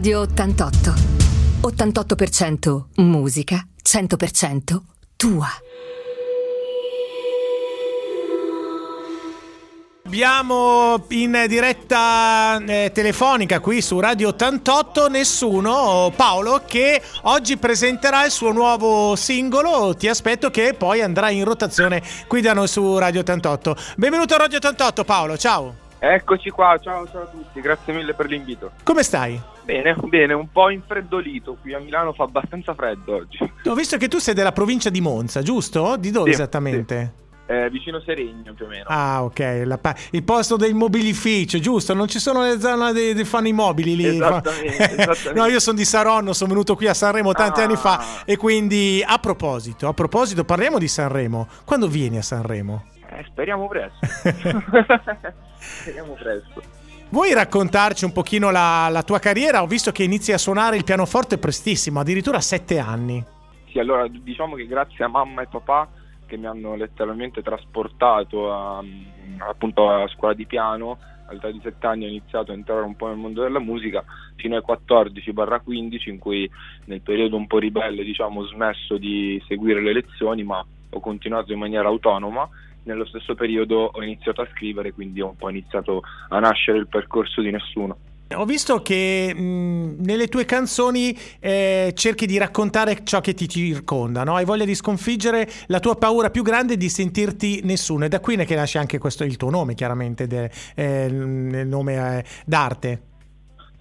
Radio 88. 88% musica, 100% tua. Abbiamo in diretta eh, telefonica qui su Radio 88 nessuno, Paolo, che oggi presenterà il suo nuovo singolo. Ti aspetto che poi andrà in rotazione qui da noi su Radio 88. Benvenuto a Radio 88 Paolo, ciao. Eccoci qua, ciao, ciao a tutti, grazie mille per l'invito. Come stai? Bene, bene, un po' infreddolito, qui a Milano fa abbastanza freddo oggi. Ho visto che tu sei della provincia di Monza, giusto? Di dove Sì, esattamente? Eh, vicino Seregno più o meno. Ah, ok. la il posto del mobilificio, giusto? Non ci sono le zone dei, dei fanno i mobili lì. Esattamente, esattamente. no, io sono di Saronno, sono venuto qui a Sanremo tanti Ah. anni fa. E quindi, a proposito, a proposito, parliamo di Sanremo. Quando vieni a Sanremo? Eh, speriamo presto. speriamo presto. Vuoi raccontarci un pochino la, la tua carriera? Ho visto che inizi a suonare il pianoforte prestissimo, addirittura a sette anni. Sì, allora diciamo che grazie a mamma e papà che mi hanno letteralmente trasportato a- appunto alla scuola di piano, all'età di 7 anni ho iniziato a entrare un po' nel mondo della musica fino ai 14-15 in cui nel periodo un po' ribelle diciamo ho smesso di seguire le lezioni ma ho continuato in maniera autonoma. Nello stesso periodo ho iniziato a scrivere, quindi ho un po' iniziato a nascere il percorso di nessuno. Ho visto che mh, nelle tue canzoni eh, cerchi di raccontare ciò che ti circonda, no? Hai voglia di sconfiggere la tua paura più grande di sentirti nessuno. E da qui ne nasce anche questo il tuo nome, chiaramente, de- eh, il nome eh, d'arte.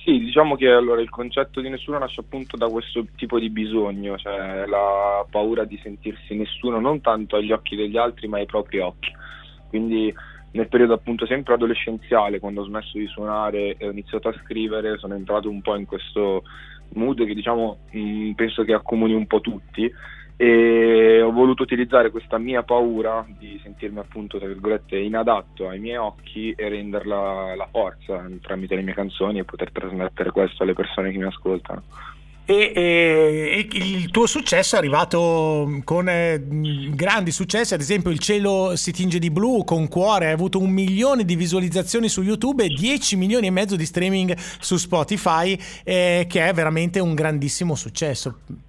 Sì, diciamo che allora il concetto di nessuno nasce appunto da questo tipo di bisogno, cioè la paura di sentirsi nessuno non tanto agli occhi degli altri ma ai propri occhi. Quindi nel periodo appunto sempre adolescenziale, quando ho smesso di suonare e ho iniziato a scrivere, sono entrato un po' in questo mood che diciamo mh, penso che accomuni un po' tutti e ho voluto utilizzare questa mia paura di sentirmi appunto tra virgolette inadatto ai miei occhi e renderla la forza tramite le mie canzoni e poter trasmettere questo alle persone che mi ascoltano. E, e- e il tuo successo è arrivato con eh, grandi successi, ad esempio Il cielo si tinge di blu con Cuore, hai avuto un milione di visualizzazioni su YouTube e 10 milioni e mezzo di streaming su Spotify, eh, che è veramente un grandissimo successo.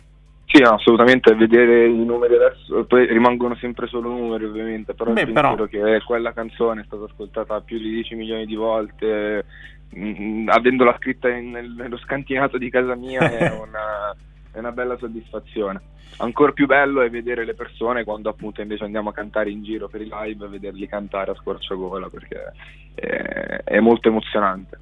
Sì, no, assolutamente, vedere i numeri adesso, poi rimangono sempre solo numeri ovviamente, però Beh, però- che quella canzone è stata ascoltata più di 10 milioni di volte, mh, avendola scritta in- nel- nello scantinato di casa mia è una, è una bella soddisfazione. Ancora più bello è vedere le persone quando appunto invece andiamo a cantare in giro per i live, vederli cantare a squarciagola perché è, è molto emozionante.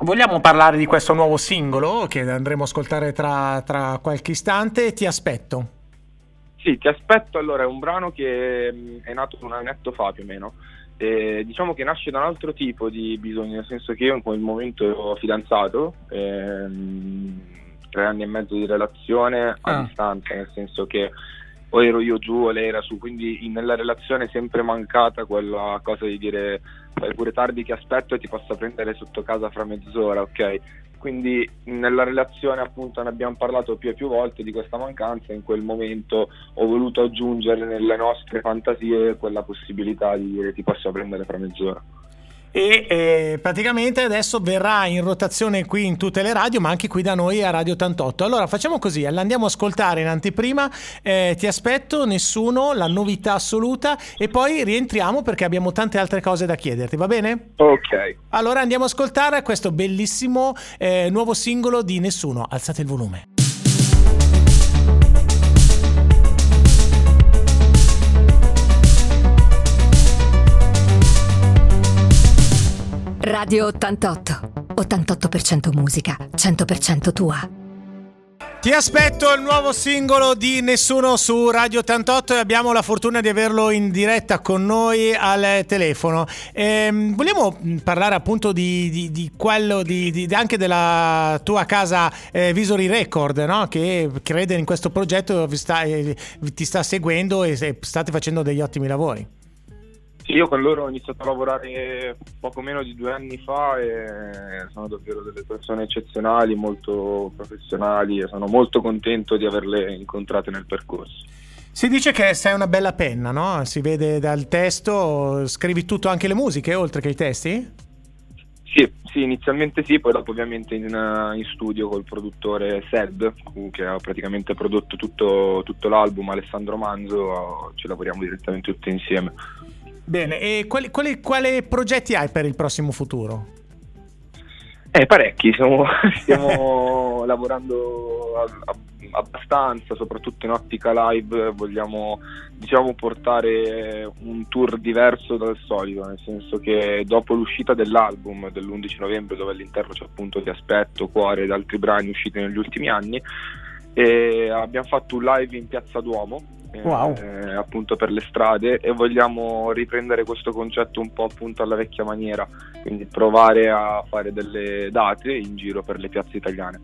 Vogliamo parlare di questo nuovo singolo che andremo a ascoltare tra, tra qualche istante? Ti aspetto. Sì, ti aspetto. Allora, è un brano che mh, è nato un annetto fa più o meno. E diciamo che nasce da un altro tipo di bisogno, nel senso che io in quel momento ero fidanzato, ehm, tre anni e mezzo di relazione a Ah. distanza, nel senso che o ero io giù o lei era su, quindi in- nella relazione è sempre mancata quella cosa di dire fai pure tardi che aspetto e ti posso prendere sotto casa fra mezz'ora, ok? Quindi nella relazione appunto ne abbiamo parlato più e più volte di questa mancanza, in quel momento ho voluto aggiungere nelle nostre fantasie quella possibilità di dire ti posso prendere fra mezz'ora. E eh, praticamente adesso verrà in rotazione qui in tutte le radio, ma anche qui da noi a Radio 88. Allora facciamo così: andiamo a ascoltare in anteprima. eh, ti aspetto, nessuno, la novità assoluta, e poi rientriamo perché abbiamo tante altre cose da chiederti, va bene? Ok. Allora andiamo a ascoltare questo bellissimo eh, nuovo singolo di Nessuno. Alzate il volume. Radio 88. 88% musica, 100% tua. Ti aspetto il nuovo singolo di Nessuno su Radio 88 e abbiamo la fortuna di averlo in diretta con noi al telefono. Ehm, vogliamo parlare appunto di, di- di quello, di, anche della tua casa eh, Visory Record, no? che crede in questo progetto, sta- eh, ti sta seguendo e state facendo degli ottimi lavori. Sì, io con loro ho iniziato a lavorare poco meno di due anni fa e sono davvero delle persone eccezionali, molto professionali e sono molto contento di averle incontrate nel percorso. Si dice che sei una bella penna, no? Si vede dal testo, scrivi tutto, anche le musiche, oltre che i testi? Sì, sì, inizialmente sì, poi dopo ovviamente in, in studio col produttore Sed, che ha praticamente prodotto tutto, tutto l'album, Alessandro Manzo, ci lavoriamo direttamente tutti insieme. Bene, e quali, quali, quali progetti hai per il prossimo futuro? Eh, parecchi, stiamo, stiamo lavorando abbastanza, soprattutto in ottica live vogliamo diciamo, portare un tour diverso dal solito, nel senso che dopo l'uscita dell'album dell'11 novembre dove all'interno c'è appunto Ti aspetto, Cuore ed altri brani usciti negli ultimi anni, abbiamo fatto un live in Piazza Duomo Wow. Eh, appunto per le strade e vogliamo riprendere questo concetto un po' appunto alla vecchia maniera, quindi provare a fare delle date in giro per le piazze italiane.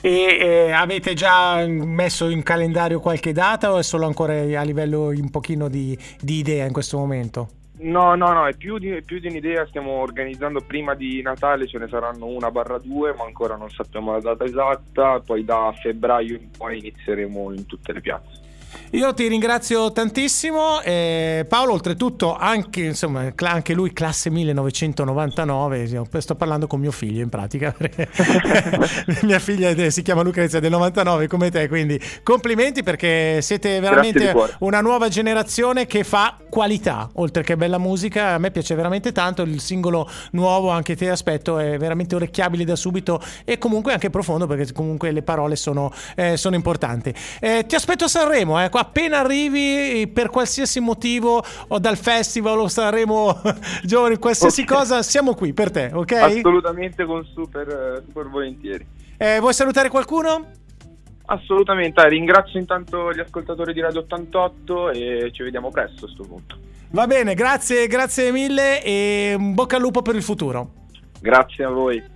E eh, avete già messo in calendario qualche data o è solo ancora a livello un pochino di, di idea in questo momento? No, no, no, è più di, più di, un'idea, stiamo organizzando prima di Natale, ce ne saranno una barra due, ma ancora non sappiamo la data esatta, poi da febbraio in poi inizieremo in tutte le piazze. Io ti ringrazio tantissimo. Eh, Paolo, oltretutto, anche, insomma, anche, lui classe 1999. Sto parlando con mio figlio in pratica. Mia figlia si chiama Lucrezia del 99 come te. Quindi complimenti perché siete veramente una nuova generazione che fa qualità oltre che bella musica. A me piace veramente tanto. Il singolo nuovo, anche te aspetto, è veramente orecchiabile da subito e comunque anche profondo perché comunque le parole sono, eh, sono importanti. Eh, ti aspetto a Sanremo. Eh appena arrivi per qualsiasi motivo o dal festival o Sanremo giovani, qualsiasi okay. cosa, siamo qui per te, ok? Assolutamente con super, super volentieri. Eh, vuoi salutare qualcuno? Assolutamente, eh, ringrazio intanto gli ascoltatori di Radio 88 e ci vediamo presto a questo punto. Va bene, grazie, grazie mille e bocca al lupo per il futuro. Grazie a voi.